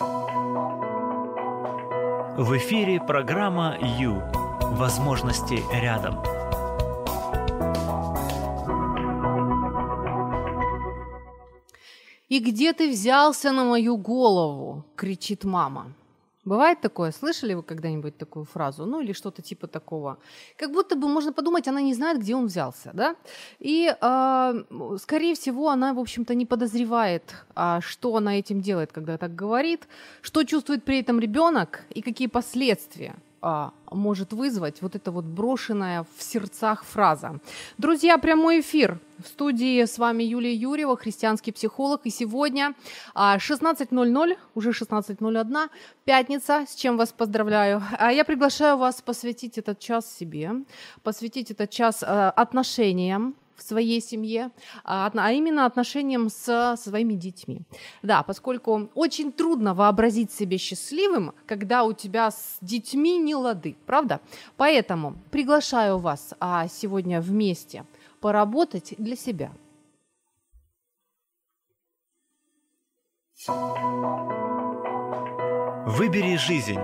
В эфире программа «Ю». Возможности рядом. «И где ты взялся на мою голову?» – кричит мама. Бывает такое? Слышали вы когда-нибудь такую фразу? Ну или что-то типа такого. Как будто бы можно подумать, она не знает, где он взялся, да? И, э, скорее всего, она, в общем-то, не подозревает, а, что она этим делает, когда так говорит, что чувствует при этом ребенок и какие последствия а, может вызвать вот эта вот брошенная в сердцах фраза. Друзья, прямой эфир. В студии с вами Юлия Юрьева, христианский психолог. И сегодня 16.00, а, уже 16.01, пятница, с чем вас поздравляю. А я приглашаю вас посвятить этот час себе, посвятить этот час а, отношениям, своей семье, а, а именно отношениям с своими детьми. Да, поскольку очень трудно вообразить себя счастливым, когда у тебя с детьми не лады, правда? Поэтому приглашаю вас а, сегодня вместе поработать для себя. Выбери жизнь.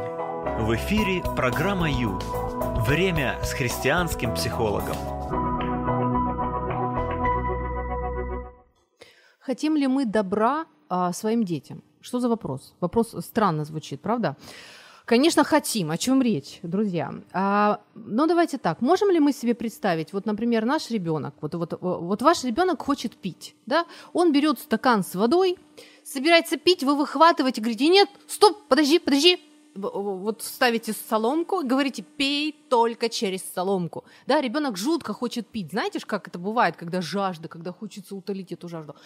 В эфире программа Ю. Время с христианским психологом. Хотим ли мы добра а, своим детям? Что за вопрос? Вопрос странно звучит, правда? Конечно, хотим. О чем речь, друзья? А, но давайте так. Можем ли мы себе представить, вот, например, наш ребенок, вот, вот, вот ваш ребенок хочет пить, да? Он берет стакан с водой, собирается пить, вы выхватываете, говорите, нет, стоп, подожди, подожди, вот ставите соломку говорите, пей только через соломку. Да, ребенок жутко хочет пить. Знаете, как это бывает, когда жажда, когда хочется утолить эту жажду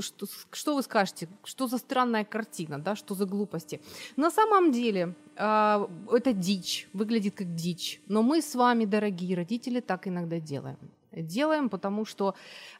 что, что вы скажете? Что за странная картина, да? Что за глупости? На самом деле э, это дичь, выглядит как дичь. Но мы с вами, дорогие родители, так иногда делаем. Делаем, потому что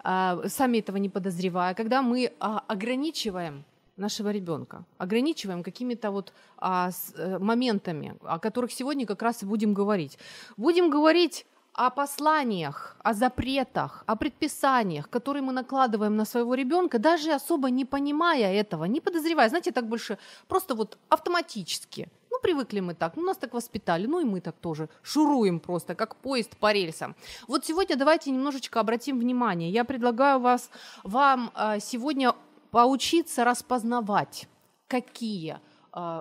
э, сами этого не подозревая, когда мы э, ограничиваем нашего ребенка, ограничиваем какими-то вот а, с, а, моментами, о которых сегодня как раз и будем говорить. Будем говорить о посланиях, о запретах, о предписаниях, которые мы накладываем на своего ребенка, даже особо не понимая этого, не подозревая, знаете, так больше просто вот автоматически. Ну, привыкли мы так, ну, нас так воспитали, ну и мы так тоже шуруем просто, как поезд по рельсам. Вот сегодня давайте немножечко обратим внимание. Я предлагаю вас, вам э, сегодня поучиться распознавать, какие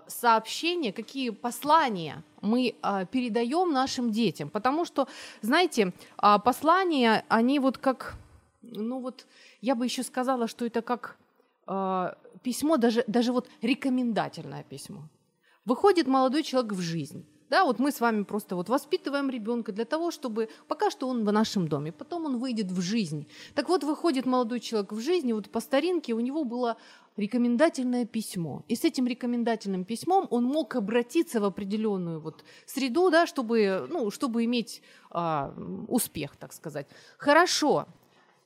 сообщения, какие послания мы э, передаем нашим детям. Потому что, знаете, э, послания, они вот как, ну вот, я бы еще сказала, что это как письмо, даже, даже вот рекомендательное письмо. Выходит молодой человек в жизнь. Да, вот мы с вами просто вот воспитываем ребенка для того, чтобы пока что он в нашем доме, потом он выйдет в жизнь. Так вот, выходит молодой человек в жизнь, и вот по старинке у него было рекомендательное письмо. И с этим рекомендательным письмом он мог обратиться в определенную вот среду, да, чтобы, ну, чтобы иметь а, успех, так сказать. Хорошо.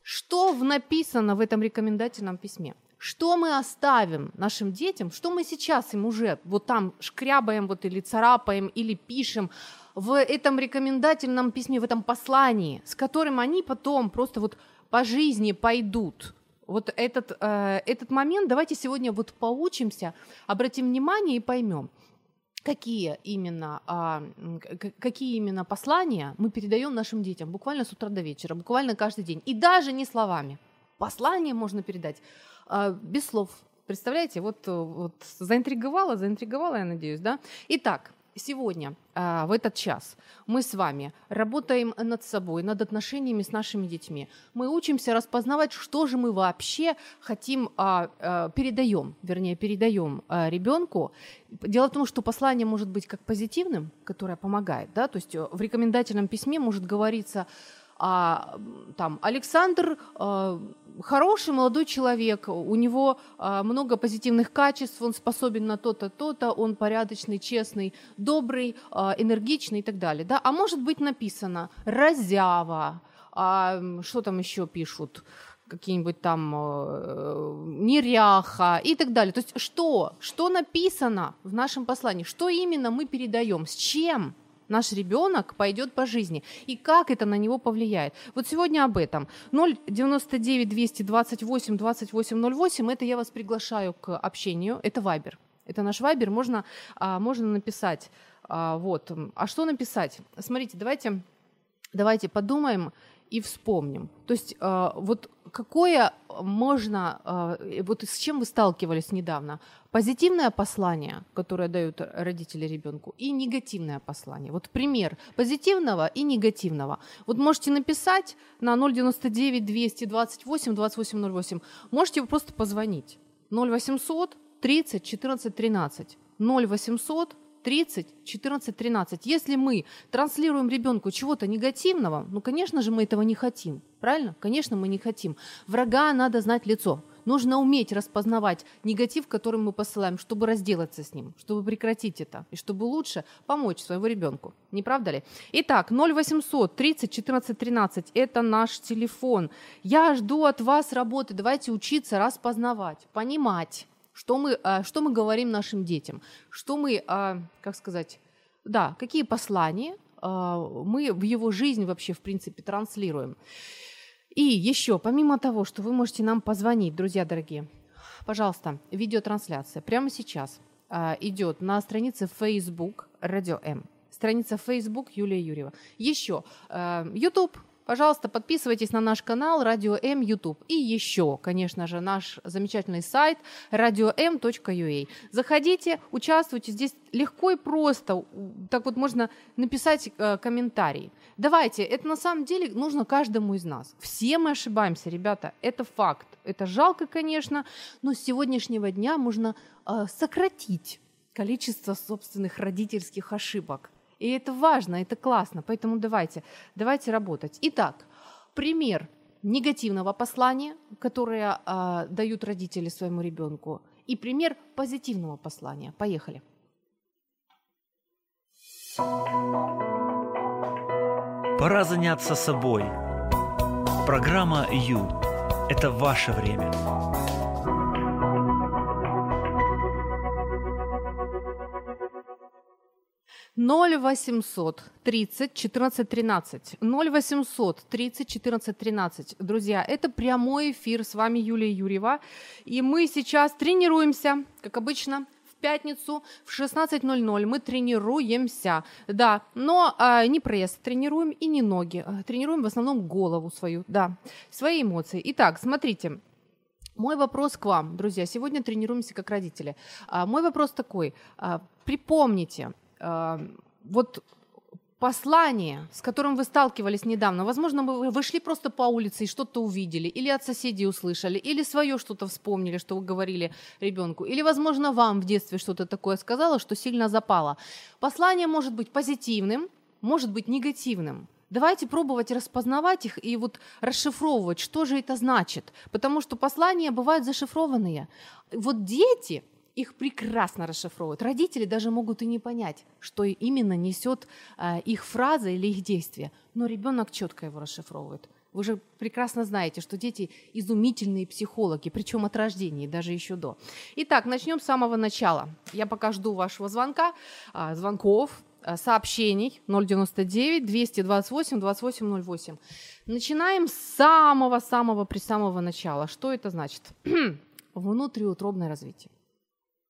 Что написано в этом рекомендательном письме? Что мы оставим нашим детям? Что мы сейчас им уже вот там шкрябаем вот или царапаем или пишем в этом рекомендательном письме, в этом послании, с которым они потом просто вот по жизни пойдут? Вот этот, э, этот момент давайте сегодня вот поучимся, обратим внимание и поймем, какие именно, а, какие именно послания мы передаем нашим детям буквально с утра до вечера, буквально каждый день. И даже не словами. Послание можно передать а, без слов. Представляете, вот, вот заинтриговала, заинтриговала, я надеюсь, да? Итак, сегодня, а, в этот час, мы с вами работаем над собой, над отношениями с нашими детьми. Мы учимся распознавать, что же мы вообще хотим, а, а, передаем, вернее, передаем ребенку. Дело в том, что послание может быть как позитивным, которое помогает, да, то есть в рекомендательном письме может говориться а, там Александр а, хороший молодой человек, у него а, много позитивных качеств, он способен на то-то, то-то, он порядочный, честный, добрый, а, энергичный и так далее. Да? А может быть написано разява, а, что там еще пишут? какие-нибудь там э, неряха и так далее. То есть что? Что написано в нашем послании? Что именно мы передаем? С чем? Наш ребенок пойдет по жизни и как это на него повлияет. Вот сегодня об этом. 099 228 2808 это я вас приглашаю к общению, это Вайбер. Это наш вайбер, можно, а, можно написать. А, вот. А что написать? Смотрите, давайте, давайте подумаем и вспомним. То есть э, вот какое можно, э, вот с чем вы сталкивались недавно? Позитивное послание, которое дают родители ребенку, и негативное послание. Вот пример позитивного и негативного. Вот можете написать на 099 228 2808, можете просто позвонить. 0800 30 14 13. 0800 30, 14, 13. Если мы транслируем ребенку чего-то негативного, ну, конечно же, мы этого не хотим. Правильно? Конечно, мы не хотим. Врага надо знать лицо. Нужно уметь распознавать негатив, который мы посылаем, чтобы разделаться с ним, чтобы прекратить это, и чтобы лучше помочь своему ребенку. Не правда ли? Итак, 0800 30 14 13 – это наш телефон. Я жду от вас работы. Давайте учиться распознавать, понимать что мы, а, что мы говорим нашим детям, что мы, а, как сказать, да, какие послания а, мы в его жизнь вообще, в принципе, транслируем. И еще, помимо того, что вы можете нам позвонить, друзья дорогие, пожалуйста, видеотрансляция прямо сейчас идет на странице Facebook Радио М. Страница Facebook Юлия Юрьева. Еще YouTube Пожалуйста, подписывайтесь на наш канал Радио М YouTube. И еще, конечно же, наш замечательный сайт radio.m.ua. Заходите, участвуйте. Здесь легко и просто. Так вот можно написать э, комментарий. Давайте, это на самом деле нужно каждому из нас. Все мы ошибаемся, ребята, это факт. Это жалко, конечно, но с сегодняшнего дня можно э, сократить количество собственных родительских ошибок. И это важно, это классно, поэтому давайте, давайте работать. Итак, пример негативного послания, которое э, дают родители своему ребенку, и пример позитивного послания. Поехали. Пора заняться собой. Программа Ю – это ваше время. 0800 30 14 13. 0800 30 14 13. Друзья, это прямой эфир. С вами Юлия Юрьева. И мы сейчас тренируемся, как обычно, в пятницу в 16.00 мы тренируемся. Да, но а, не пресс тренируем и не ноги. А, тренируем в основном голову свою, да, свои эмоции. Итак, смотрите, мой вопрос к вам, друзья, сегодня тренируемся как родители. А, мой вопрос такой. А, припомните, вот послание, с которым вы сталкивались недавно, возможно, вы, вы шли просто по улице и что-то увидели, или от соседей услышали, или свое что-то вспомнили, что вы говорили ребенку, или, возможно, вам в детстве что-то такое сказала, что сильно запало. Послание может быть позитивным, может быть негативным. Давайте пробовать распознавать их и вот расшифровывать, что же это значит. Потому что послания бывают зашифрованные. Вот дети, их прекрасно расшифровывают. Родители даже могут и не понять, что именно несет э, их фраза или их действие, но ребенок четко его расшифровывает. Вы же прекрасно знаете, что дети изумительные психологи, причем от рождения, даже еще до. Итак, начнем с самого начала. Я пока жду вашего звонка, э, звонков, э, сообщений 099 228 2808. Начинаем с самого-самого при самого начала. Что это значит? Внутриутробное развитие.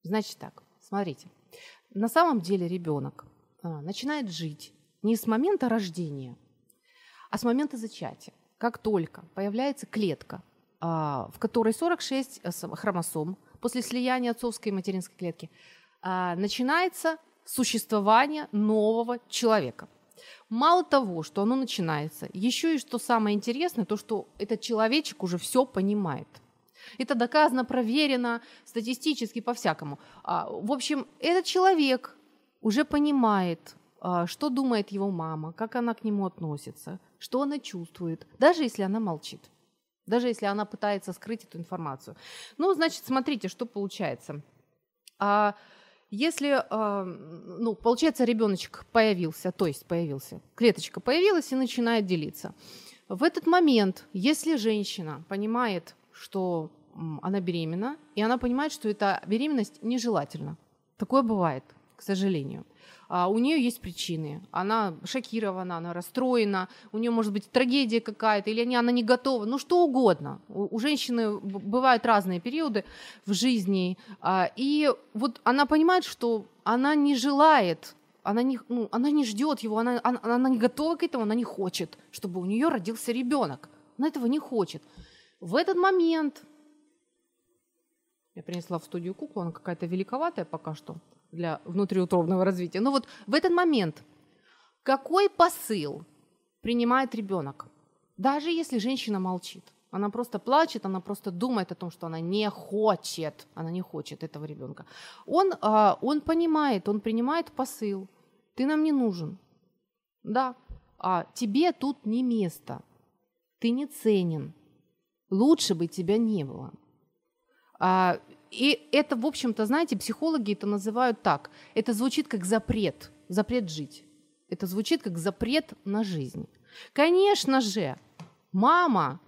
Значит так, смотрите. На самом деле ребенок а, начинает жить не с момента рождения, а с момента зачатия. Как только появляется клетка, а, в которой 46 э, хромосом, после слияния отцовской и материнской клетки, а, начинается существование нового человека. Мало того, что оно начинается, еще и что самое интересное, то, что этот человечек уже все понимает – это доказано, проверено статистически по-всякому. А, в общем, этот человек уже понимает, а, что думает его мама, как она к нему относится, что она чувствует, даже если она молчит, даже если она пытается скрыть эту информацию. Ну, значит, смотрите, что получается. А если, ну, получается, ребеночек появился, то есть появился, клеточка появилась и начинает делиться. В этот момент, если женщина понимает, что она беременна, и она понимает, что эта беременность нежелательна. Такое бывает. к сожалению. А у нее есть причины. Она шокирована, она расстроена, у нее может быть трагедия какая-то, или она не готова, ну что угодно. У, у женщины бывают разные периоды в жизни. А, и вот она понимает, что она не желает она не, ну, она не ждет его, она, она, она не готова к этому, она не хочет, чтобы у нее родился ребенок. Она этого не хочет. В этот момент я принесла в студию куклу, она какая-то великоватая пока что для внутриутробного развития. Но вот в этот момент какой посыл принимает ребенок? Даже если женщина молчит, она просто плачет, она просто думает о том, что она не хочет, она не хочет этого ребенка. Он, а, он понимает, он принимает посыл. Ты нам не нужен. Да, а тебе тут не место. Ты не ценен. Лучше бы тебя не было. А, и это, в общем-то, знаете, психологи это называют так. Это звучит как запрет, запрет жить. Это звучит как запрет на жизнь. Конечно же, мама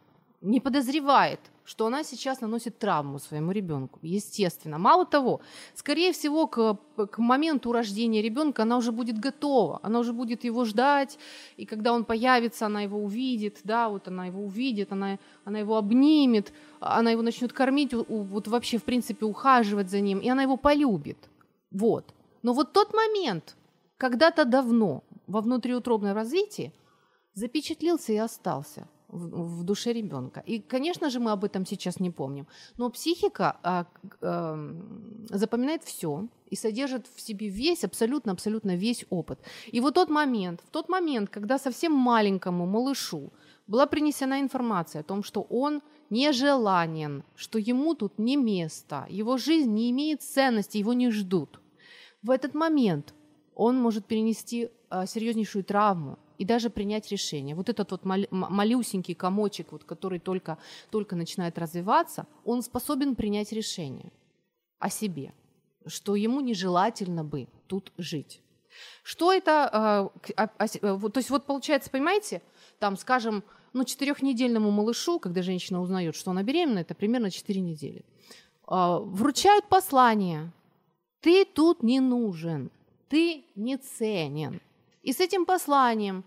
не подозревает, что она сейчас наносит травму своему ребенку, естественно. Мало того, скорее всего, к, к моменту рождения ребенка она уже будет готова, она уже будет его ждать, и когда он появится, она его увидит, да, вот она его увидит, она, она его обнимет, она его начнет кормить, вот вообще, в принципе, ухаживать за ним, и она его полюбит. Вот. Но вот тот момент, когда-то давно во внутриутробном развитии запечатлился и остался – в, в душе ребенка. И, конечно же, мы об этом сейчас не помним. Но психика а, а, запоминает все и содержит в себе весь, абсолютно, абсолютно весь опыт. И вот тот момент, в тот момент, когда совсем маленькому малышу была принесена информация о том, что он нежеланен, что ему тут не место, его жизнь не имеет ценности, его не ждут. В этот момент он может перенести а, серьезнейшую травму, и даже принять решение. Вот этот вот мал- малюсенький комочек, вот, который только, только начинает развиваться, он способен принять решение о себе, что ему нежелательно бы тут жить. Что это, э, э, то есть вот получается, понимаете, там, скажем, ну, четырехнедельному малышу, когда женщина узнает, что она беременна, это примерно 4 недели, э, вручают послание. Ты тут не нужен, ты не ценен, и с этим посланием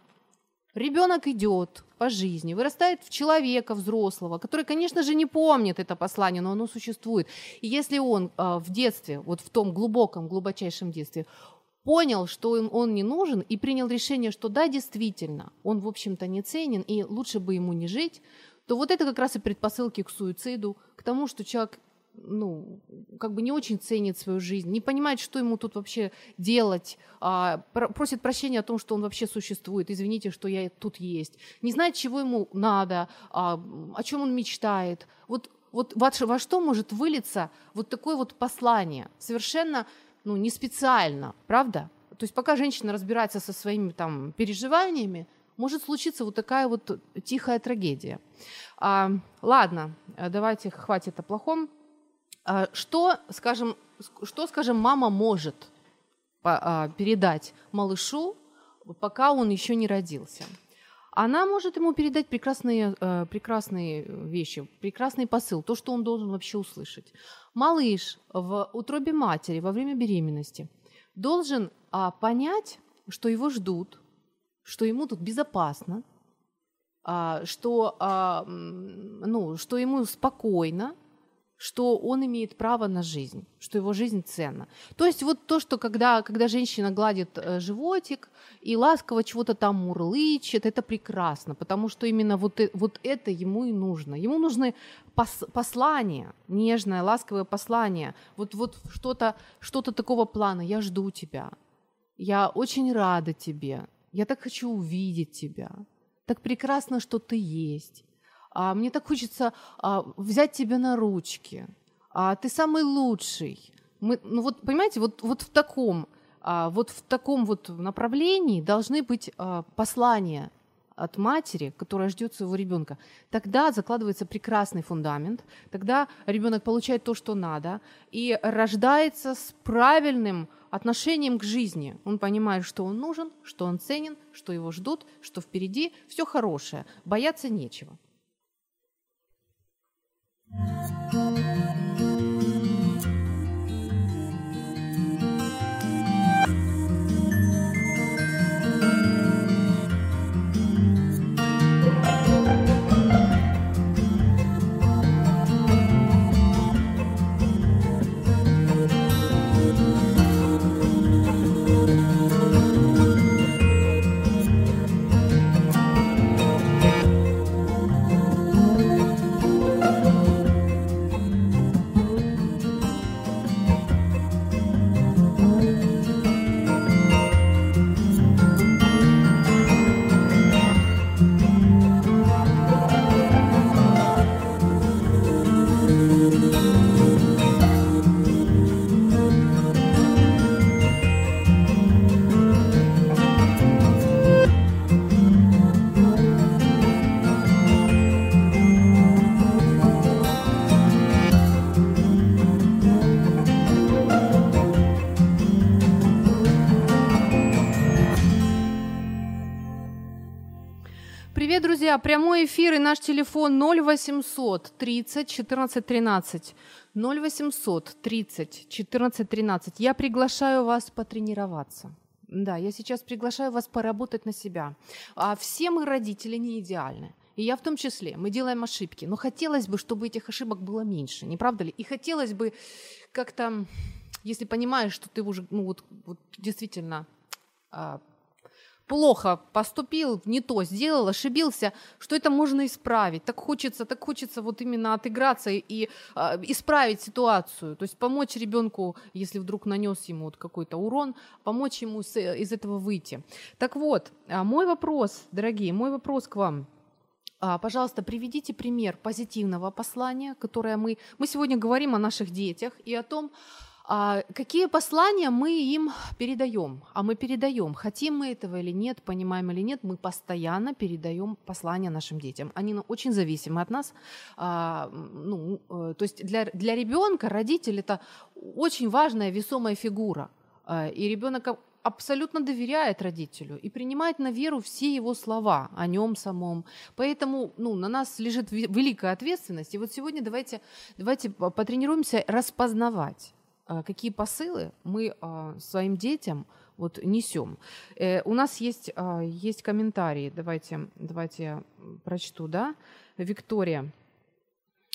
ребенок идет по жизни, вырастает в человека взрослого, который, конечно же, не помнит это послание, но оно существует. И если он э, в детстве, вот в том глубоком, глубочайшем детстве, понял, что он, он не нужен, и принял решение, что да, действительно, он, в общем-то, не ценен, и лучше бы ему не жить, то вот это как раз и предпосылки к суициду, к тому, что человек ну, как бы не очень ценит свою жизнь, не понимает, что ему тут вообще делать, а, просит прощения о том, что он вообще существует, извините, что я тут есть, не знает, чего ему надо, а, о чем он мечтает. Вот, вот во, во что может вылиться вот такое вот послание, совершенно ну, не специально, правда? То есть пока женщина разбирается со своими там переживаниями, может случиться вот такая вот тихая трагедия. А, ладно, давайте хватит о плохом. А, что, скажем, что, скажем, мама может а, передать малышу, пока он еще не родился? Она может ему передать прекрасные, э, прекрасные вещи, прекрасный посыл, то, что он должен вообще услышать. Малыш в утробе матери во время беременности должен а, понять, что его ждут, что ему тут безопасно, что, ну, что ему спокойно, что он имеет право на жизнь, что его жизнь ценна. То есть вот то, что когда, когда женщина гладит э, животик и ласково чего-то там мурлычет, это прекрасно, потому что именно вот, э, вот это ему и нужно. Ему нужны пос, послания, нежное, ласковое послание, вот, вот что-то что такого плана. Я жду тебя, я очень рада тебе, я так хочу увидеть тебя, так прекрасно, что ты есть а, мне так хочется а, взять тебя на ручки, а, ты самый лучший. Мы, ну вот, понимаете, вот, вот в таком, а, вот в таком вот направлении должны быть а, послания от матери, которая ждет своего ребенка. Тогда закладывается прекрасный фундамент, тогда ребенок получает то, что надо, и рождается с правильным отношением к жизни. Он понимает, что он нужен, что он ценен, что его ждут, что впереди все хорошее, бояться нечего. Привет, друзья! Прямой эфир и наш телефон 0800 30 14 13. 0800 30 14 13. Я приглашаю вас потренироваться. Да, я сейчас приглашаю вас поработать на себя. А все мы родители не идеальны. И я в том числе. Мы делаем ошибки. Но хотелось бы, чтобы этих ошибок было меньше, не правда ли? И хотелось бы как-то, если понимаешь, что ты уже, ну вот, вот действительно а, плохо поступил, не то сделал, ошибился, что это можно исправить. Так хочется, так хочется вот именно отыграться и э, исправить ситуацию, то есть помочь ребенку, если вдруг нанес ему вот какой-то урон, помочь ему с, из этого выйти. Так вот, а мой вопрос, дорогие, мой вопрос к вам. А, пожалуйста, приведите пример позитивного послания, которое мы... Мы сегодня говорим о наших детях и о том, а какие послания мы им передаем? А мы передаем, хотим мы этого или нет, понимаем или нет, мы постоянно передаем послания нашим детям. Они очень зависимы от нас. А, ну, э, то есть для, для ребенка родитель это очень важная весомая фигура. А, и ребенок абсолютно доверяет родителю и принимает на веру все его слова о нем самом. Поэтому ну, на нас лежит великая ответственность. И вот сегодня давайте, давайте потренируемся распознавать какие посылы мы а, своим детям вот несем. Э, у нас есть, а, есть комментарии, давайте, давайте прочту, да? Виктория.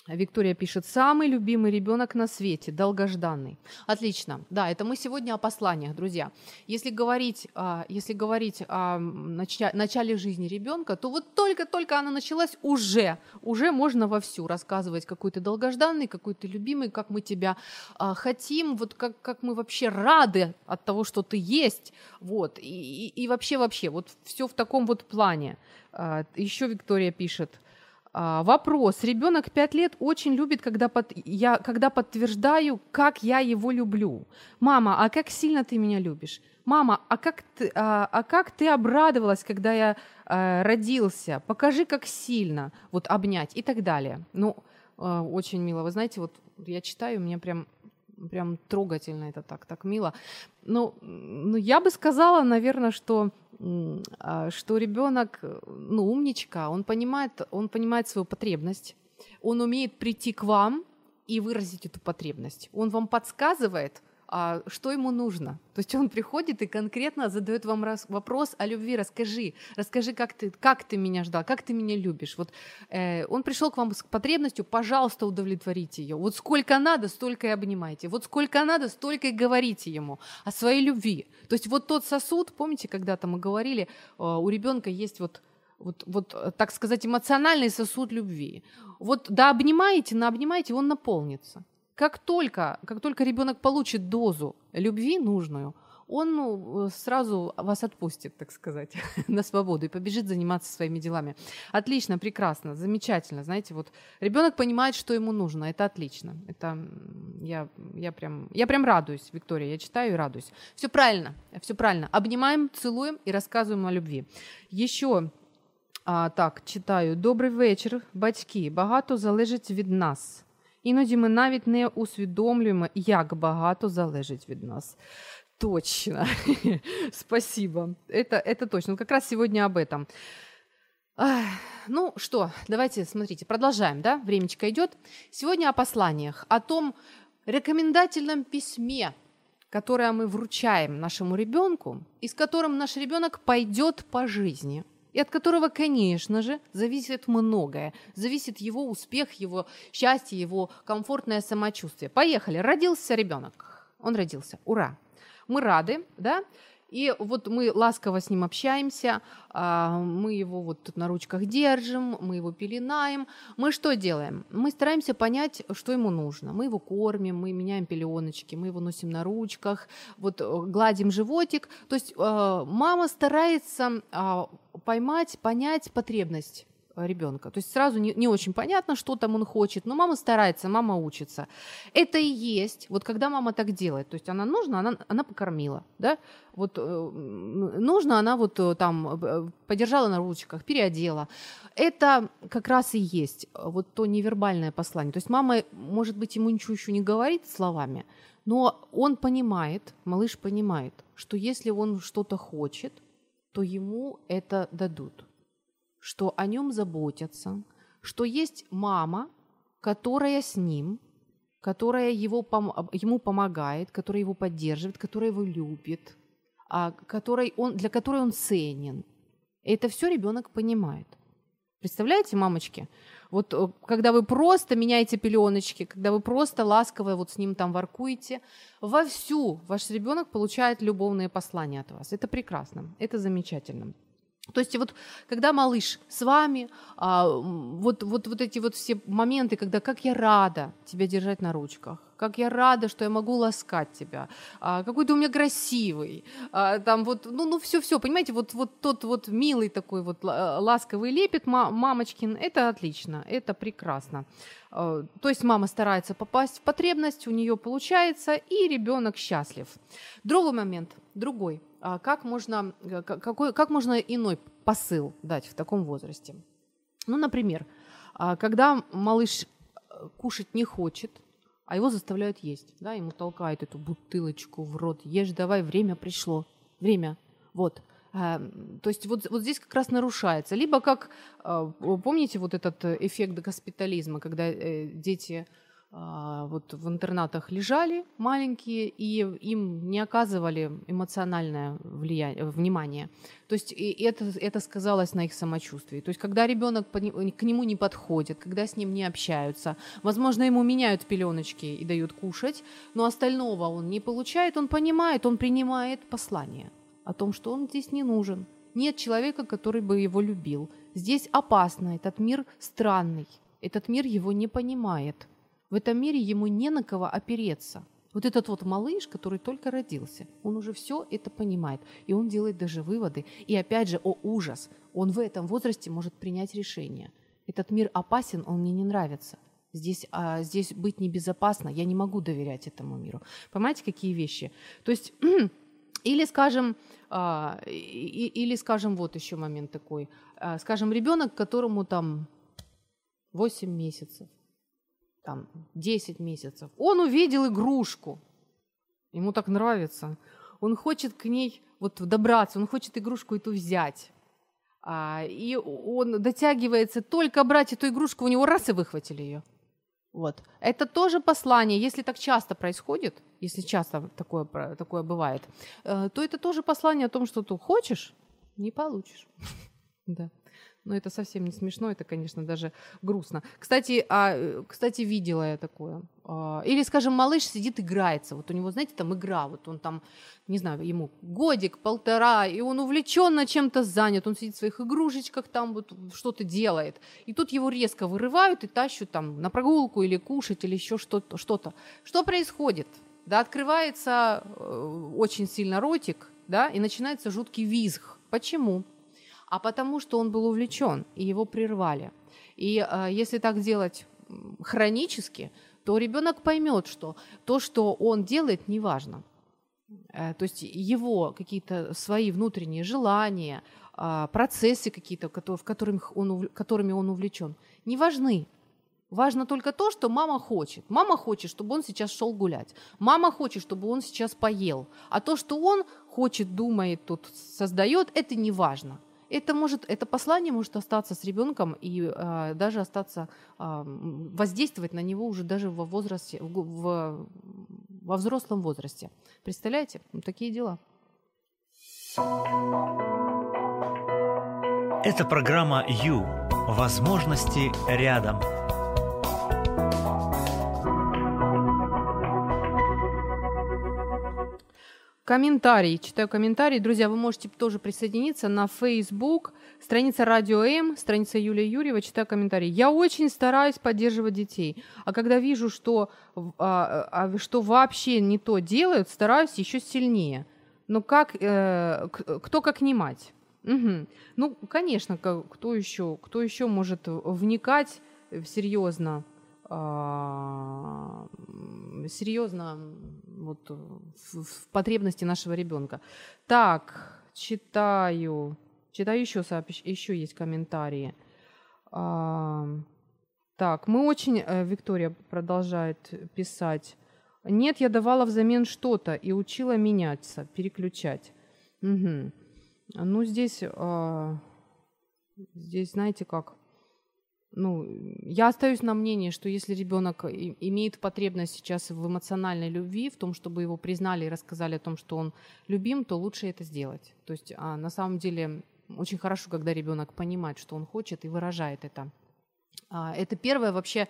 Виктория пишет, самый любимый ребенок на свете, долгожданный. Отлично. Да, это мы сегодня о посланиях, друзья. Если говорить, а, если говорить о начале жизни ребенка, то вот только-только она началась, уже, уже можно вовсю рассказывать, какой ты долгожданный, какой ты любимый, как мы тебя а, хотим, вот как, как мы вообще рады от того, что ты есть, вот, и, и, и вообще, вообще, вот все в таком вот плане. А, Еще Виктория пишет, а, вопрос. Ребенок 5 лет очень любит, когда, под, я, когда подтверждаю, как я его люблю. Мама, а как сильно ты меня любишь? Мама, а как ты, а, а как ты обрадовалась, когда я а, родился? Покажи, как сильно. Вот обнять и так далее. Ну, а, очень мило. Вы знаете, вот я читаю, мне прям прям трогательно это так, так мило. Ну, ну я бы сказала, наверное, что а, что ребенок, ну, умничка, он понимает, он понимает свою потребность, он умеет прийти к вам и выразить эту потребность. Он вам подсказывает, а, что ему нужно. То есть он приходит и конкретно задает вам раз, вопрос о любви. Расскажи, расскажи, как ты, как ты меня ждал, как ты меня любишь. Вот э, он пришел к вам с потребностью, пожалуйста, удовлетворите ее. Вот сколько надо, столько и обнимайте. Вот сколько надо, столько и говорите ему о своей любви. То есть вот тот сосуд, помните, когда-то мы говорили, э, у ребенка есть вот вот, вот, так сказать, эмоциональный сосуд любви. Вот да обнимаете, на обнимаете, он наполнится. Как только, как только ребенок получит дозу любви нужную, он ну, сразу вас отпустит, так сказать, на свободу и побежит заниматься своими делами. Отлично, прекрасно, замечательно. Знаете, вот ребенок понимает, что ему нужно. Это отлично. Это я, я, прям, я прям радуюсь, Виктория. Я читаю и радуюсь. Все правильно, все правильно. Обнимаем, целуем и рассказываем о любви. Еще а, так, читаю. Добрий вечір, батьки. Багато залежить від нас. Іноді ми навіть не усвідомлюємо, як багато залежить від нас. Точно. Спасибо. Это, это точно. Вот как раз сегодня об этом. Ну что, давайте, смотрите, продолжаем, да? Времечко идет. Сегодня о посланиях, о том рекомендательном письме, которое мы вручаем нашему ребенку, и с которым наш ребенок пойдет по жизни – и от которого, конечно же, зависит многое. Зависит его успех, его счастье, его комфортное самочувствие. Поехали. Родился ребенок. Он родился. Ура. Мы рады, да? И вот мы ласково с ним общаемся, а, мы его вот тут на ручках держим, мы его пеленаем. Мы что делаем? Мы стараемся понять, что ему нужно. Мы его кормим, мы меняем пеленочки, мы его носим на ручках, вот э, гладим животик. То есть э, мама старается а, поймать, понять потребность ребенка. То есть сразу не, не очень понятно, что там он хочет, но мама старается, мама учится. Это и есть, вот когда мама так делает, то есть она нужна, она, она покормила, да, вот э, нужно, она вот э, там э, подержала на ручках, переодела. Это как раз и есть вот то невербальное послание. То есть мама, может быть, ему ничего еще не говорит словами, но он понимает, малыш понимает, что если он что-то хочет, то ему это дадут что о нем заботятся, что есть мама, которая с ним, которая его, ему помогает, которая его поддерживает, которая его любит, а, которой он, для которой он ценен. Это все ребенок понимает. Представляете, мамочки? Вот э, когда вы просто меняете пеленочки, когда вы просто ласково вот с ним там воркуете, вовсю ваш ребенок получает любовные послания от вас. Это прекрасно, это замечательно. То есть вот когда малыш с вами, а, вот, вот, вот эти вот все моменты, когда как я рада тебя держать на ручках, как я рада, что я могу ласкать тебя, а, какой ты у меня красивый, а, там вот, ну, ну все-все, понимаете, вот, вот тот вот милый такой вот ласковый лепет мамочкин, это отлично, это прекрасно. А, то есть мама старается попасть в потребность, у нее получается, и ребенок счастлив. Другой момент, другой – как можно, э, какой, как можно иной посыл дать в таком возрасте? Ну, например, а, когда малыш э, кушать не хочет, а его заставляют есть, да, ему толкают эту бутылочку в рот, ешь давай, время пришло, время, вот. Эм, то есть вот, вот здесь как раз нарушается. Либо как, э, помните вот этот эффект госпитализма, когда дети а, вот в интернатах лежали маленькие, и им не оказывали эмоциональное влияние, внимание. То есть и это, это сказалось на их самочувствии. То есть когда ребенок к нему не подходит, когда с ним не общаются, возможно, ему меняют пеленочки и дают кушать, но остального он не получает, он понимает, он принимает послание о том, что он здесь не нужен. Нет человека, который бы его любил. Здесь опасно, этот мир странный, этот мир его не понимает – в этом мире ему не на кого опереться. Вот этот вот малыш, который только родился, он уже все это понимает, и он делает даже выводы. И опять же, о ужас, он в этом возрасте может принять решение. Этот мир опасен, он мне не нравится. Здесь, а, здесь быть небезопасно, я не могу доверять этому миру. Понимаете, какие вещи? То есть, или, скажем, а, и, или, скажем, вот еще момент такой. А, скажем, ребенок, которому там 8 месяцев, там 10 месяцев. Он увидел игрушку. Ему так нравится. Он хочет к ней вот добраться, он хочет игрушку эту взять. А, и он дотягивается только брать эту игрушку, у него раз и выхватили ее. Вот. Это тоже послание, если так часто происходит, если часто такое, такое бывает, э, то это тоже послание о том, что ты хочешь, не получишь. Да. Но это совсем не смешно, это, конечно, даже грустно. Кстати, а, кстати, видела я такое. А, или, скажем, малыш сидит, играется. Вот у него, знаете, там игра, вот он там, не знаю, ему годик, полтора, и он увлеченно чем-то занят, он сидит в своих игрушечках, там вот что-то делает. И тут его резко вырывают и тащут там на прогулку или кушать, или еще что-то. Что, что происходит? Да, открывается э, очень сильно ротик, да, и начинается жуткий визг. Почему? А потому что он был увлечен, и его прервали. И э, если так делать хронически, то ребенок поймет, что то, что он делает, неважно. Э, то есть его какие-то свои внутренние желания, э, процессы какие-то, в которых он, которыми он увлечен, не важны. Важно только то, что мама хочет. Мама хочет, чтобы он сейчас шел гулять. Мама хочет, чтобы он сейчас поел. А то, что он хочет, думает, тут создает, это не важно это может, это послание может остаться с ребенком и э, даже остаться, э, воздействовать на него уже даже во возрасте, в, в, во взрослом возрасте. Представляете? Вот такие дела. Это программа «Ю». Возможности рядом. Комментарий. Читаю комментарии. Друзья, вы можете тоже присоединиться на Facebook, страница Радио М, страница Юлия Юрьева. Читаю комментарии. Я очень стараюсь поддерживать детей, а когда вижу, что, а, а, что вообще не то делают, стараюсь еще сильнее. Но как, э, кто как не мать? Угу. Ну, конечно, кто еще, кто еще может вникать серьезно а, серьезно вот, в, в потребности нашего ребенка. Так, читаю. Читаю еще сообщ... еще есть комментарии. А, так, мы очень, э, Виктория продолжает писать. Нет, я давала взамен что-то и учила меняться, переключать. Угу. Ну, здесь... А, Здесь, знаете как, ну, я остаюсь на мнении, что если ребенок имеет потребность сейчас в эмоциональной любви, в том, чтобы его признали и рассказали о том, что он любим, то лучше это сделать. То есть а на самом деле очень хорошо, когда ребенок понимает, что он хочет и выражает это. А, это первая вообще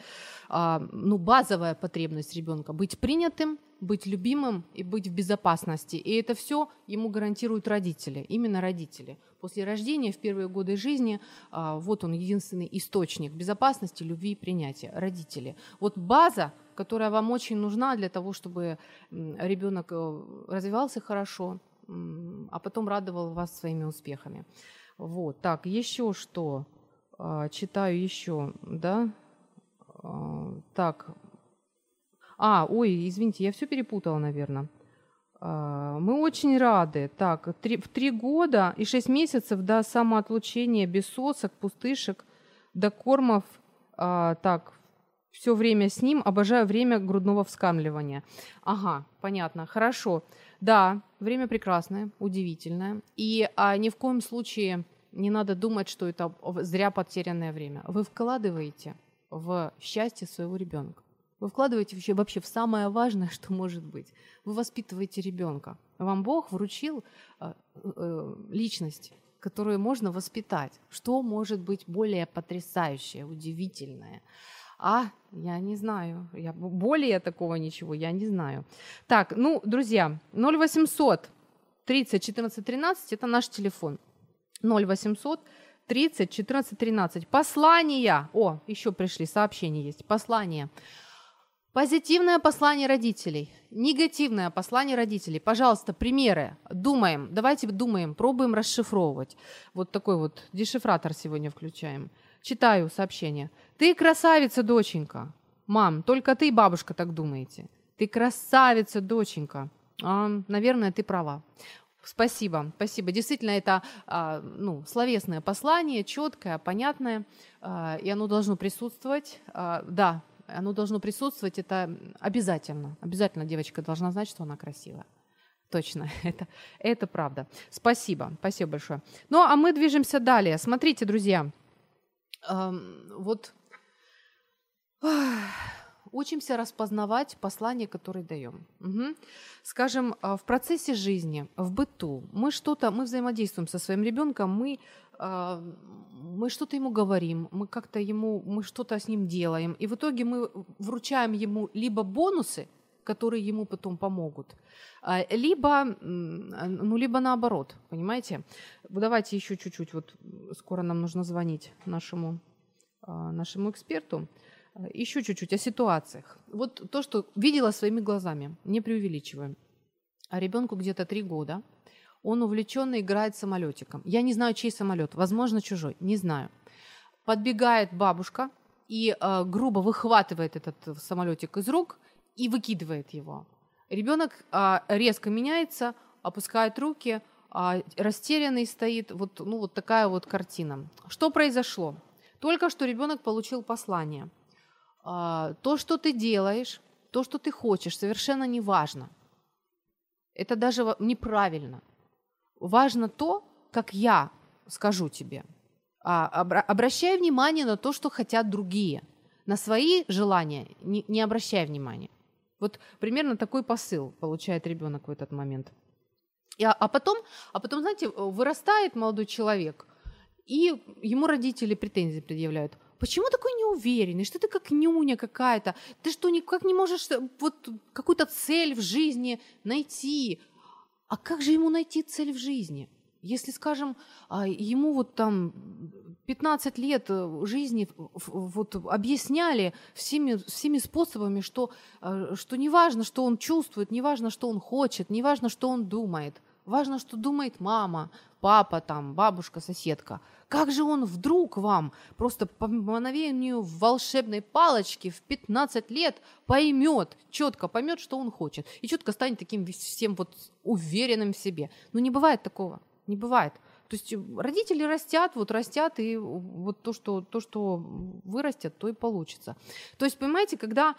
а, ну, базовая потребность ребенка быть принятым, быть любимым и быть в безопасности. И это все ему гарантируют родители, именно родители. После рождения, в первые годы жизни, а, вот он единственный источник безопасности, любви и принятия – родители. Вот база, которая вам очень нужна для того, чтобы ребенок э, развивался хорошо, а потом радовал вас своими успехами. Вот, так, еще что? А, читаю еще, да? А, так. А, ой, извините, я все перепутала, наверное. А, мы очень рады. Так, три, в три года и шесть месяцев до самоотлучения без сосок, пустышек, до кормов. А, так, все время с ним, обожаю время грудного вскармливания. Ага, понятно, хорошо. Да, время прекрасное, удивительное. И а, ни в коем случае не надо думать, что это зря потерянное время. Вы вкладываете в счастье своего ребенка. Вы вкладываете вообще, вообще в самое важное, что может быть. Вы воспитываете ребенка. Вам Бог вручил э, э, личность, которую можно воспитать. Что может быть более потрясающее, удивительное? А, я не знаю. Я, более такого ничего я не знаю. Так, ну, друзья, 0800 30 14 13 это наш телефон. 0800 30 14 13. Послания. О, еще пришли, сообщения есть. Послание. Позитивное послание родителей, негативное послание родителей. Пожалуйста, примеры. Думаем, давайте думаем, пробуем расшифровывать. Вот такой вот дешифратор сегодня включаем. Читаю сообщение. Ты красавица, доченька. Мам, только ты, бабушка, так думаете. Ты красавица, доченька. А, наверное, ты права. Спасибо, спасибо. Действительно, это а, ну, словесное послание, четкое, понятное, а, и оно должно присутствовать. А, да, оно должно присутствовать, это обязательно. Обязательно девочка должна знать, что она красивая. Точно, это, это правда. Спасибо, спасибо большое. Ну, а мы движемся далее. Смотрите, друзья, вот учимся распознавать послание, которое даем. Угу. Скажем, а, в процессе жизни, в быту, мы что-то, мы взаимодействуем со своим ребенком, мы, а, мы что-то ему говорим, мы как-то ему, мы что-то с ним делаем, и в итоге мы вручаем ему либо бонусы, которые ему потом помогут, а, либо, ну, либо наоборот, понимаете? Давайте еще чуть-чуть, вот скоро нам нужно звонить нашему, нашему эксперту. Еще чуть-чуть о ситуациях. Вот то, что видела своими глазами, не преувеличиваем. А ребенку где-то три года, он увлеченно играет самолетиком. Я не знаю, чей самолет, возможно, чужой, не знаю. Подбегает бабушка и э, грубо выхватывает этот самолетик из рук и выкидывает его. Ребенок э, резко меняется, опускает руки, э, растерянный стоит. Вот, ну, вот такая вот картина. Что произошло? Только что ребенок получил послание – то, что ты делаешь, то, что ты хочешь, совершенно не важно. Это даже неправильно. Важно то, как я скажу тебе. А, обращай внимание на то, что хотят другие. На свои желания не, обращай внимания. Вот примерно такой посыл получает ребенок в этот момент. А, а, потом, а потом, знаете, вырастает молодой человек, и ему родители претензии предъявляют. Почему такой неуверенный? Что ты как нюня какая-то? Ты что, никак не можешь э, вот какую-то цель в жизни найти? А как же ему найти цель в жизни? Если, скажем, а, ему вот там 15 лет э, жизни вот объясняли всеми, всеми способами, что, э, что не важно, что он чувствует, не важно, что он хочет, не важно, что он думает. Важно, что думает мама, папа, там, бабушка, соседка – как же он вдруг вам, просто по мгновению волшебной палочки в 15 лет поймет, четко поймет, что он хочет, и четко станет таким всем вот уверенным в себе. Ну не бывает такого, не бывает. То есть родители растят, вот растят, и вот то, что, то, что вырастет, то и получится. То есть, понимаете, когда,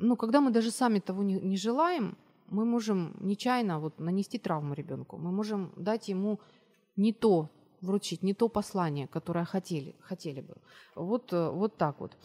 ну, когда мы даже сами того не, не желаем, мы можем нечаянно вот нанести травму ребенку, мы можем дать ему не то, вручить не то послание, которое хотели, хотели бы. Вот, э, вот так вот.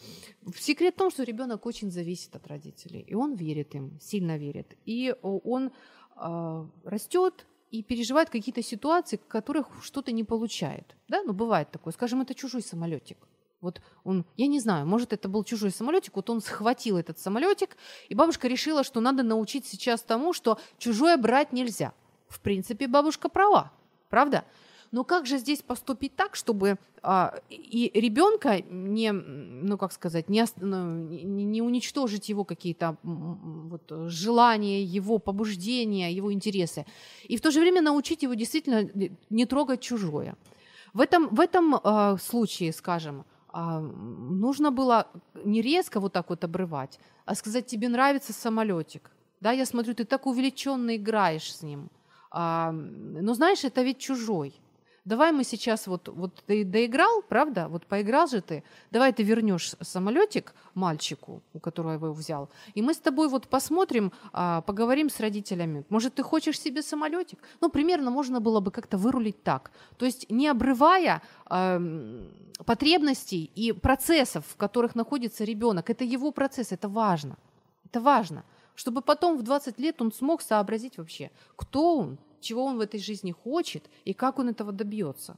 Секрет в том, что ребенок очень зависит от родителей, и он верит им, сильно верит. И он э, растет и переживает какие-то ситуации, в которых что-то не получает. Да, ну бывает такое. Скажем, это чужой самолетик. Вот он, я не знаю, может, это был чужой самолетик, вот он схватил этот самолетик, и бабушка решила, что надо научить сейчас тому, что чужое брать нельзя. В принципе, бабушка права, правда? Но как же здесь поступить так, чтобы а, и ребенка не, ну как сказать, не, ну, не, не уничтожить его какие-то вот, желания, его побуждения, его интересы, и в то же время научить его действительно не трогать чужое. В этом, в этом а, случае, скажем, а, нужно было не резко вот так вот обрывать, а сказать, тебе нравится самолетик. Да, я смотрю, ты так увлеченно играешь с ним. А, но знаешь, это ведь чужой давай мы сейчас вот, вот ты доиграл, правда? Вот поиграл же ты, давай ты вернешь самолетик мальчику, у которого его взял, и мы с тобой вот посмотрим, а, поговорим с родителями. Может, ты хочешь себе самолетик? Ну, примерно можно было бы как-то вырулить так. То есть не обрывая э, потребностей и процессов, в которых находится ребенок. Это его процесс, это важно. Это важно чтобы потом в 20 лет он смог сообразить вообще, кто он, чего он в этой жизни хочет и как он этого добьется.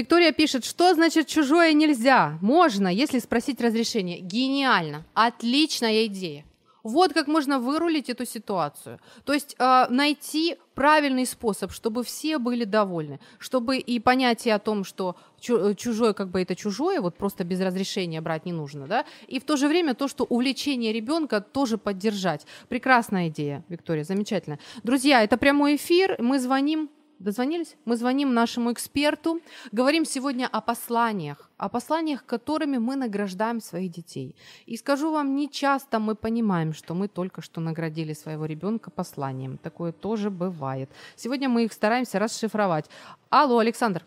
Виктория пишет, что значит чужое нельзя? Можно, если спросить разрешение. Гениально, отличная идея. Вот как можно вырулить эту ситуацию. То есть э, найти правильный способ, чтобы все были довольны, чтобы и понятие о том, что чужое как бы это чужое, вот просто без разрешения брать не нужно, да, и в то же время то, что увлечение ребенка тоже поддержать. Прекрасная идея, Виктория, замечательно. Друзья, это прямой эфир, мы звоним Дозвонились? Мы звоним нашему эксперту. Говорим сегодня о посланиях, о посланиях, которыми мы награждаем своих детей. И скажу вам, не часто мы понимаем, что мы только что наградили своего ребенка посланием. Такое тоже бывает. Сегодня мы их стараемся расшифровать. Алло, Александр.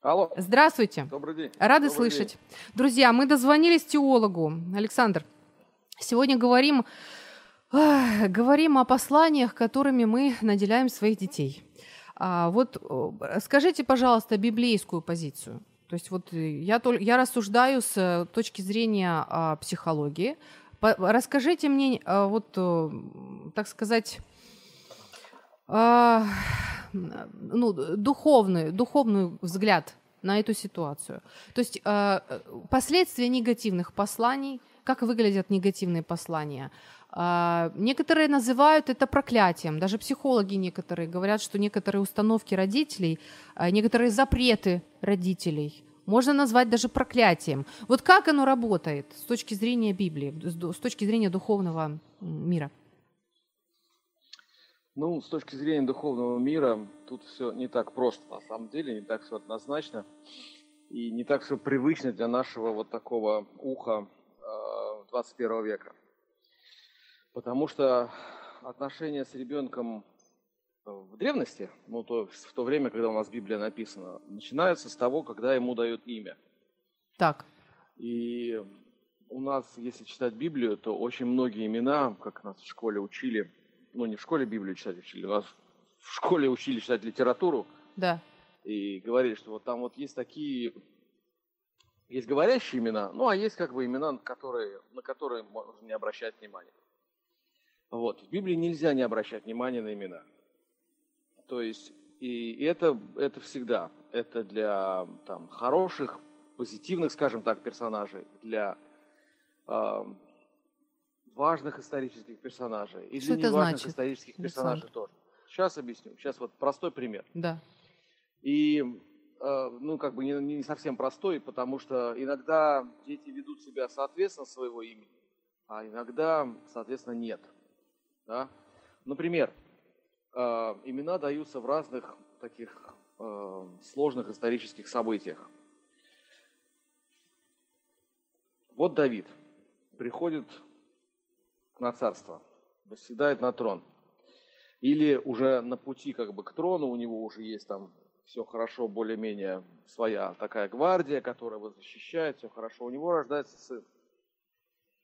Алло. Здравствуйте. Добрый день. Рады Добрый слышать. День. Друзья, мы дозвонились теологу. Александр, сегодня говорим, говорим о посланиях, которыми мы наделяем своих детей. А, вот скажите, пожалуйста, библейскую позицию. То есть вот я, я рассуждаю с э, точки зрения а, психологии. По, расскажите мне, а, вот, э, так сказать, а, ну, духовный, духовный взгляд на эту ситуацию. То есть а, последствия негативных посланий, как выглядят негативные послания, некоторые называют это проклятием. Даже психологи некоторые говорят, что некоторые установки родителей, а, некоторые запреты родителей можно назвать даже проклятием. Вот как оно работает с точки зрения Библии, с точки зрения духовного мира? Ну, с точки зрения духовного мира, тут все не так просто, на самом деле, не так все однозначно и не так все привычно для нашего вот такого уха э, 21 века. Потому что отношения с ребенком в древности, ну, то в то время, когда у нас Библия написана, начинаются с того, когда ему дают имя. Так. И у нас, если читать Библию, то очень многие имена, как нас в школе учили, ну не в школе Библию читать учили, у нас в школе учили читать литературу. Да. И говорили, что вот там вот есть такие, есть говорящие имена, ну а есть как бы имена, которые, на которые можно не обращать внимания. Вот. В Библии нельзя не обращать внимания на имена. То есть, и это, это всегда. Это для там, хороших, позитивных, скажем так, персонажей, для э, важных исторических персонажей и для неважных значит, исторических персонажей тоже. Сейчас объясню. Сейчас вот простой пример. Да. И э, ну, как бы не, не совсем простой, потому что иногда дети ведут себя соответственно своего имени, а иногда, соответственно, нет. Да? Например, э, имена даются в разных таких э, сложных исторических событиях. Вот Давид приходит на царство, восседает на трон. Или уже на пути как бы к трону, у него уже есть там все хорошо, более-менее своя такая гвардия, которая его защищает, все хорошо. У него рождается сын.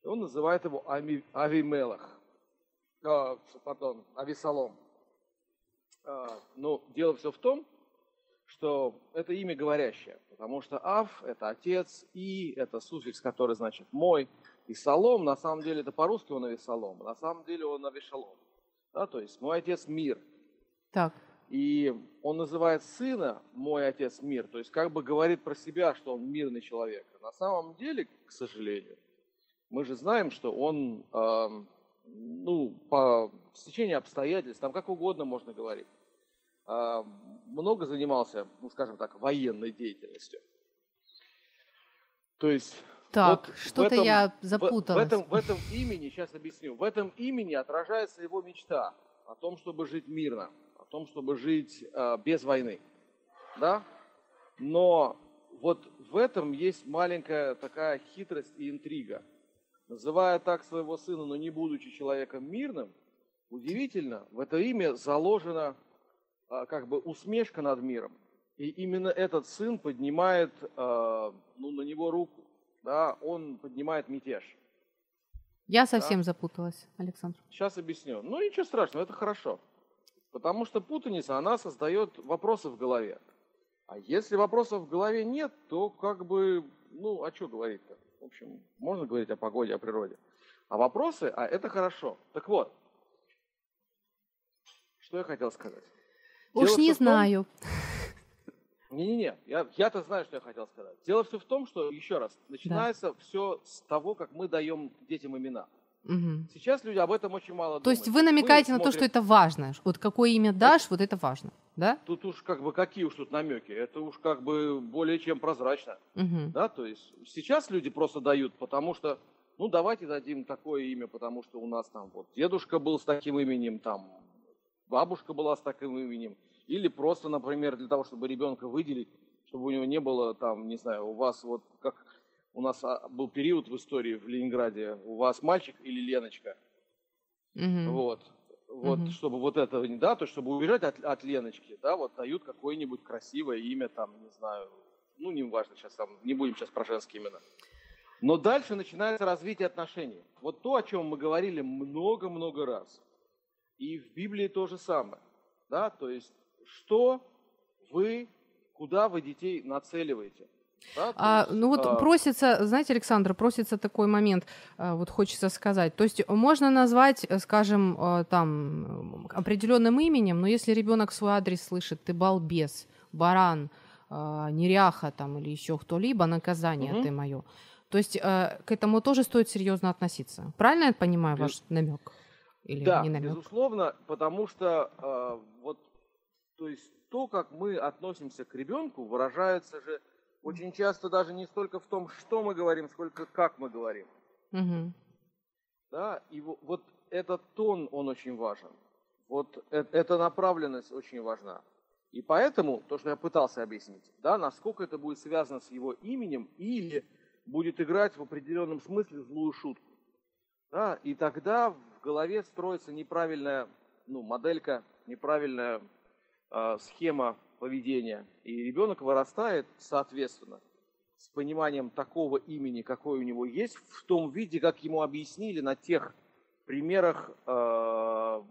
И он называет его Авимелах, э, пардон, Ависалом. Э, но дело все в том, что это имя говорящее, потому что Ав – это отец, И – это суффикс, который значит «мой», и Салом, на самом деле, это по-русски он Ависалом, на самом деле он Авишалом. Да, то есть «мой отец – мир». Так. И он называет сына «мой отец – мир», то есть как бы говорит про себя, что он мирный человек. на самом деле, к сожалению, мы же знаем, что он, э, ну, по стечению обстоятельств, там как угодно можно говорить, э, много занимался, ну, скажем так, военной деятельностью. То есть так, вот что-то я запуталась. В, в, этом, в этом имени, сейчас объясню, в этом имени отражается его мечта о том, чтобы жить мирно, о том, чтобы жить э, без войны. Да? Но вот в этом есть маленькая такая хитрость и интрига. Называя так своего сына, но не будучи человеком мирным, удивительно, в это имя заложена э, как бы усмешка над миром. И именно этот сын поднимает э, ну, на него руку да, он поднимает мятеж. Я совсем да? запуталась, Александр. Сейчас объясню. Ну, ничего страшного, это хорошо. Потому что путаница, она создает вопросы в голове. А если вопросов в голове нет, то как бы, ну, а что говорить-то? В общем, можно говорить о погоде, о природе. А вопросы, а это хорошо. Так вот, что я хотел сказать? Уж Дело не знаю. Том, не-не-не, я, я-то знаю, что я хотел сказать. Дело все в том, что, еще раз, начинается да. все с того, как мы даем детям имена. Угу. Сейчас люди об этом очень мало То думают. есть вы намекаете мы на смотрим... то, что это важно. Вот какое имя дашь, вот это важно, да? Тут уж как бы какие уж тут намеки. Это уж как бы более чем прозрачно. Угу. Да, то есть сейчас люди просто дают, потому что, ну давайте дадим такое имя, потому что у нас там вот дедушка был с таким именем, там бабушка была с таким именем. Или просто, например, для того, чтобы ребенка выделить, чтобы у него не было там, не знаю, у вас вот как у нас а, был период в истории в Ленинграде, у вас мальчик или Леночка. Угу. Вот. Вот, угу. чтобы вот это, да, то чтобы убежать от, от Леночки, да, вот дают какое-нибудь красивое имя, там, не знаю, ну, не важно сейчас там, не будем сейчас про женские имена. Но дальше начинается развитие отношений. Вот то, о чем мы говорили много-много раз. И в Библии то же самое. Да, то есть что вы, куда вы детей нацеливаете. Да, а, ну вот а... просится, знаете, Александр, просится такой момент, а, вот хочется сказать. То есть можно назвать, э, скажем, а, там определенным именем, но если ребенок свой адрес слышит, ты балбес, баран, неряха там или еще кто-либо, наказание угу. ты мое. То есть к этому тоже стоит серьезно относиться. Правильно я понимаю ваш намек? Или да, не намек? безусловно, потому что вот то есть то, как мы относимся к ребенку, выражается же очень часто даже не столько в том, что мы говорим, сколько как мы говорим. Угу. Да, и вот этот тон, он очень важен. Вот э, эта направленность очень важна. И поэтому, то, что я пытался объяснить, да, насколько это будет связано с его именем или будет играть в определенном смысле злую шутку. Да, и тогда в голове строится неправильная ну, моделька, неправильная э, схема поведения. И ребенок вырастает, соответственно, с пониманием такого имени, какое у него есть, в том виде, как ему объяснили на тех примерах э,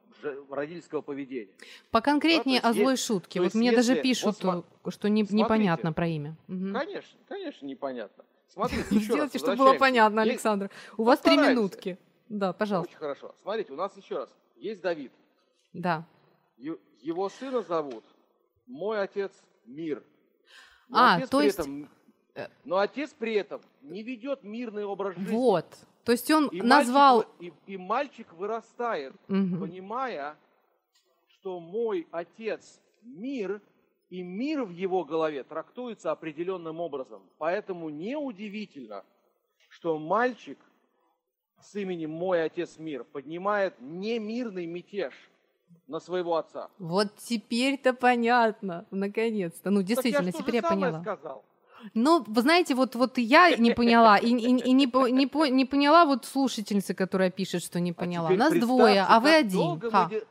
родительского поведения. Поконкретнее да, о злой есть, шутке. Вот мне если, даже пишут, вот, что не, смотрите, непонятно про имя. Угу. Конечно, конечно, непонятно. Смотрите, еще Сделайте, чтобы было понятно, Александр. У вас три минутки. Да, пожалуйста. Очень хорошо. Смотрите, у нас еще раз. Есть Давид. Да. Его сына зовут мой отец мир. Но а, отец то есть... Этом, э, но отец при этом не ведет мирный образ жизни. Вот. То есть он и назвал... Мальчик, и, и мальчик вырастает, угу. понимая, что мой отец мир, И мир в его голове трактуется определенным образом. Поэтому неудивительно, что мальчик с именем «Мой Отец Мир» поднимает немирный мятеж на своего отца. Вот теперь-то понятно, наконец-то. Ну, действительно, так я теперь я поняла. сказал. Ну, вы знаете, вот, вот я не поняла, и, и, и не, не, по- не поняла вот слушательница, которая пишет, что не поняла. А Нас двое, а вы один. Ха. мы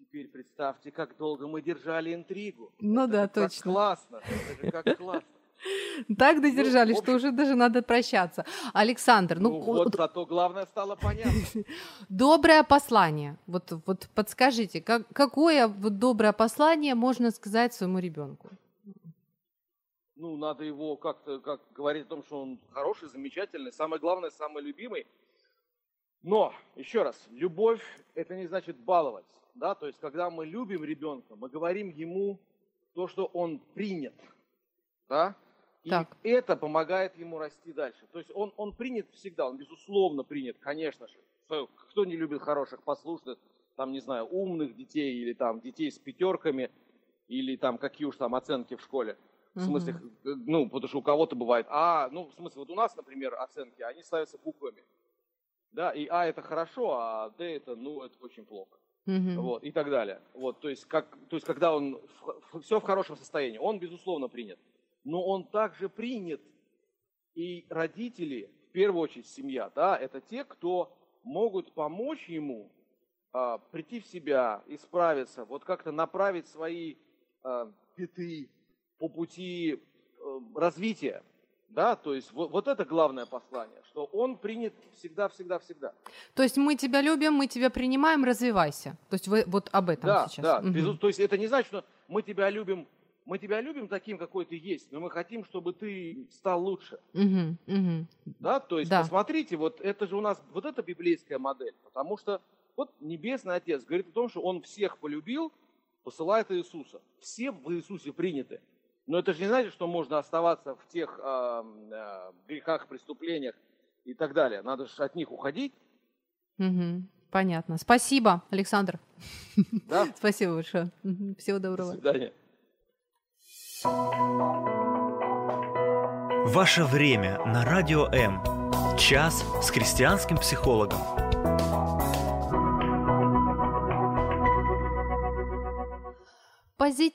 Теперь представьте, как долго мы держали интригу. Ну Это да, же как точно. классно, это же как классно. Так додержались, Ну, что уже даже надо прощаться. Александр, ну, Ну вот, вот зато главное стало понятно. доброе послание. Вот, вот подскажите, как, какое вот доброе послание можно сказать своему ребенку? Ну, надо его как-то, как говорить о том, что он хороший, замечательный, самое главное, самый любимый. Но, еще раз, любовь – это не значит баловать. Да? То есть, когда мы любим ребенка, мы говорим ему то, что он принят. Да? И Так. это помогает ему расти дальше. То есть он, он принят всегда, он безусловно принят, конечно же. Кто не любит хороших, послушных, там, не знаю, умных детей или там детей с пятерками, или там какие уж там оценки в школе. В смысле, Мгм. э, ну, потому что у кого-то бывает А, ну, в смысле, вот у нас, например, оценки, они ставятся буквами. Да, и А это хорошо, а Д это, ну, это очень плохо. Мгм. Вот, и так далее. Вот, то есть, как, то есть, когда он все в хорошем состоянии, он, безусловно, принят. Но он также принят. И родители, в первую очередь семья, да, это те, кто могут помочь ему а, прийти в себя, исправиться, вот как-то направить свои а, пяты по пути э, развития. Да, то есть вот, вот это главное послание, что он принят всегда, всегда, всегда. То есть мы тебя любим, мы тебя принимаем, развивайся. То есть вы вот об этом Да, сейчас. да. Безус- То есть это не значит, что мы тебя любим, мы тебя любим таким, какой ты есть, но мы хотим, чтобы ты стал лучше. Мгм, мгм. Да, то есть Да. посмотрите, вот это же у нас, вот это библейская модель, потому что вот Небесный Отец говорит о том, что Он всех полюбил, посылает Иисуса. Все в Иисусе приняты. Но это же не значит, что можно оставаться в тех а, а, грехах, преступлениях и так далее. Надо же от них уходить, Мгм. Понятно. Спасибо, Александр. да? Спасибо большое. Всего До доброго. свидания. Ваше время на Радио М. Час с христианским психологом.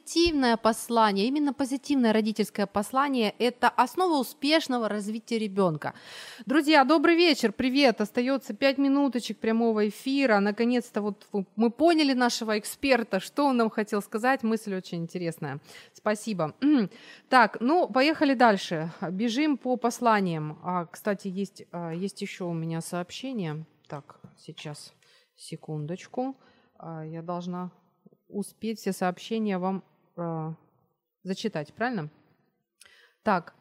Позитивное послание, именно позитивное родительское послание – это основа успешного развития ребенка. Друзья, добрый вечер, привет. Остается пять минуточек прямого эфира. Наконец-то вот мы поняли нашего эксперта, что он нам хотел сказать. Мысль очень интересная. Спасибо. Так, ну, поехали дальше. Бежим по посланиям. А, кстати, есть, а, есть еще у меня сообщение. Так, сейчас, секундочку. А, Я должна успеть все сообщения вам э, зачитать, правильно? Так,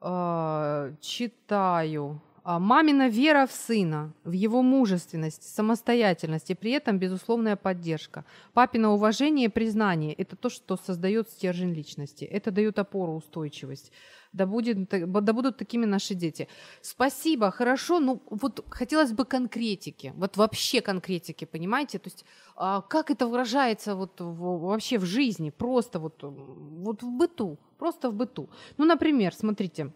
э, читаю. А, Мамина вера в сына, в его мужественность, самостоятельность и при этом безусловная поддержка. Папина уважение и признание – это то, что создает стержень личности. Это дает опору, устойчивость. Да, будет, да будут такими наши дети. Спасибо, хорошо. Ну, вот хотелось бы конкретики. Вот вообще конкретики, понимаете? То есть а, как это выражается вот вообще в жизни? Просто вот, вот в быту. Просто в быту. Ну, например, смотрите.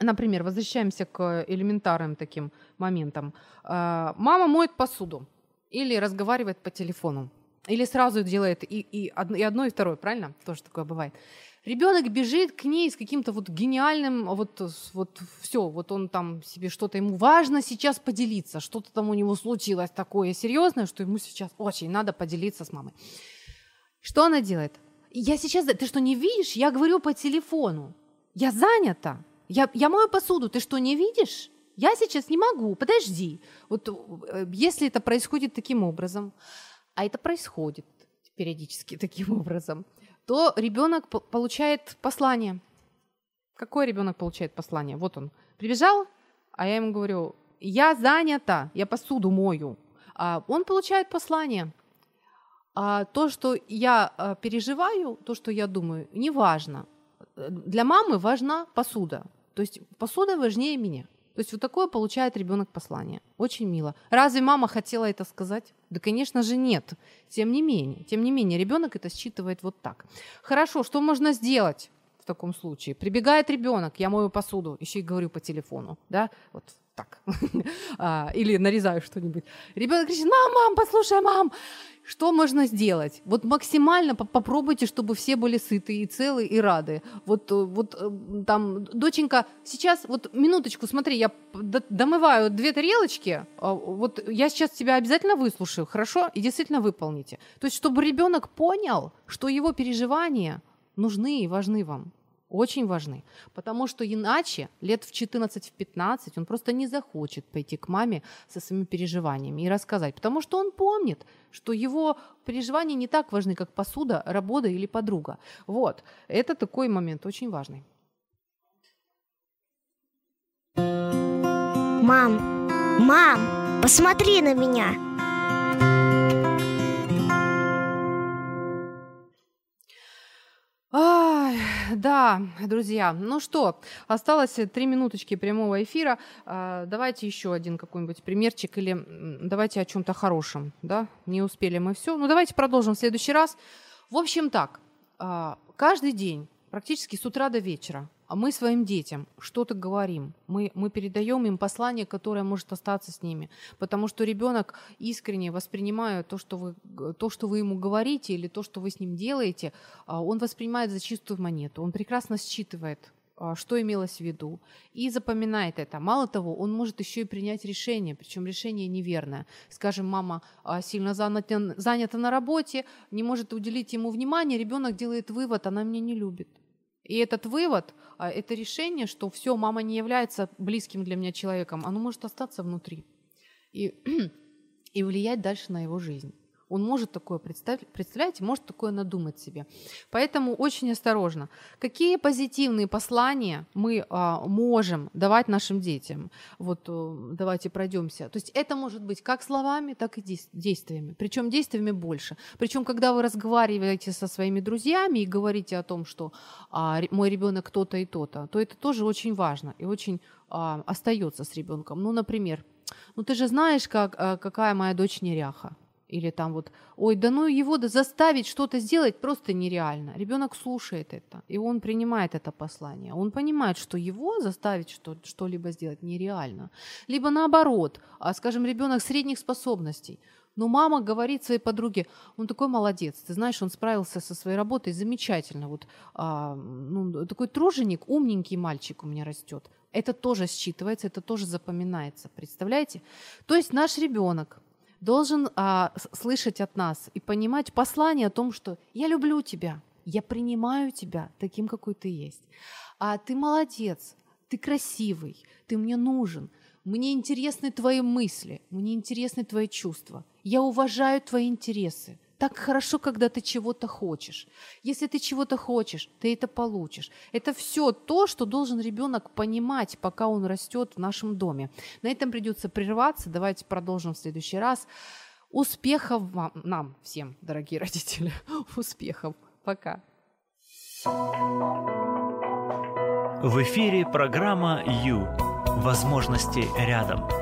Например, возвращаемся к элементарным таким моментам. А, Мама моет посуду или разговаривает по телефону, или сразу делает и, и, одно, и одно, и второе, правильно? Тоже такое бывает. Ребенок бежит к ней с каким-то вот гениальным, вот, вот все, вот он там себе что-то, ему важно сейчас поделиться, что-то там у него случилось такое серьезное, что ему сейчас очень надо поделиться с мамой. Что она делает? Я сейчас, ты что, не видишь? Я говорю по телефону. Я занята. Я, я мою посуду, ты что, не видишь? Я сейчас не могу, подожди. Вот э, если это происходит таким образом, а это происходит периодически таким образом, то ребенок по- получает послание. Какой ребенок получает послание? Вот он прибежал, а я ему говорю, я занята, я посуду мою. А он получает послание. А то, что я а, переживаю, то, что я думаю, не важно. Э, Для мамы важна посуда. То есть посуда важнее меня. То есть вот такое получает ребенок послание. Очень мило. Разве мама хотела это сказать? Да, конечно же, нет. Тем не менее, тем не менее, ребенок это считывает вот так. Хорошо, что можно сделать в таком случае? Прибегает ребенок, я мою посуду, еще и говорю по телефону, да, вот так. А, или нарезаю что-нибудь. Ребенок кричит, мам, мам, послушай, мам, что можно сделать? Вот максимально попробуйте, чтобы все были сыты и целы и рады. Вот, э, вот э, там, доченька, сейчас, вот минуточку, смотри, я домываю две тарелочки, а, вот я сейчас тебя обязательно выслушаю, хорошо? И действительно выполните. То есть, чтобы ребенок понял, что его переживания нужны и важны вам очень важны, потому что иначе лет в 14-15 он просто не захочет пойти к маме со своими переживаниями и рассказать, потому что он помнит, что его переживания не так важны, как посуда, работа или подруга. Вот, это такой момент очень важный. Мам, мам, посмотри на меня. Да, друзья. Ну что, осталось три минуточки прямого эфира. А, давайте еще один какой-нибудь примерчик или давайте о чем-то хорошем. Да? Не успели мы все. Ну давайте продолжим в следующий раз. В общем так, а, каждый день, практически с утра до вечера, а мы своим детям что-то говорим, мы, мы передаем им послание, которое может остаться с ними, потому что ребенок искренне воспринимая то, что вы, то, что вы ему говорите или то, что вы с ним делаете, а, он воспринимает за чистую монету, он прекрасно считывает а, что имелось в виду, и запоминает это. Мало того, он может еще и принять решение, причем решение неверное. Скажем, мама а, сильно занята, занята на работе, не может уделить ему внимание, ребенок делает вывод, она меня не любит. И этот вывод, а, это решение, что все, мама не является близким для меня человеком, оно может остаться внутри и, и влиять дальше на его жизнь. Он может такое представить, представляете, может такое надумать себе. Поэтому очень осторожно. Какие позитивные послания мы а, можем давать нашим детям? Вот а, давайте пройдемся. То есть это может быть как словами, так и действиями. Причем действиями больше. Причем, когда вы разговариваете со своими друзьями и говорите о том, что а, мой ребенок то-то и то-то, то это тоже очень важно и очень а, остается с ребенком. Ну, например, ну ты же знаешь, как, а, какая моя дочь неряха. Или там вот, ой, да ну его да заставить что-то сделать просто нереально. Ребенок слушает это, и он принимает это послание. Он понимает, что его заставить что- что-либо сделать нереально. Либо наоборот, а, скажем, ребенок средних способностей. Но мама говорит своей подруге, он такой молодец, ты знаешь, он справился со своей работой замечательно. Вот а, ну, такой труженик, умненький мальчик у меня растет. Это тоже считывается, это тоже запоминается, представляете? То есть наш ребенок, должен а, слышать от нас и понимать послание о том, что я люблю тебя, я принимаю тебя таким, какой ты есть. А ты молодец, ты красивый, ты мне нужен, мне интересны твои мысли, мне интересны твои чувства, я уважаю твои интересы, так хорошо, когда ты чего-то хочешь. Если ты чего-то хочешь, ты это получишь. Это все то, что должен ребенок понимать, пока он растет в нашем доме. На этом придется прерваться. Давайте продолжим в следующий раз. Успехов вам, нам всем, дорогие родители. Успехов. Пока. В эфире программа «Ю». Возможности рядом.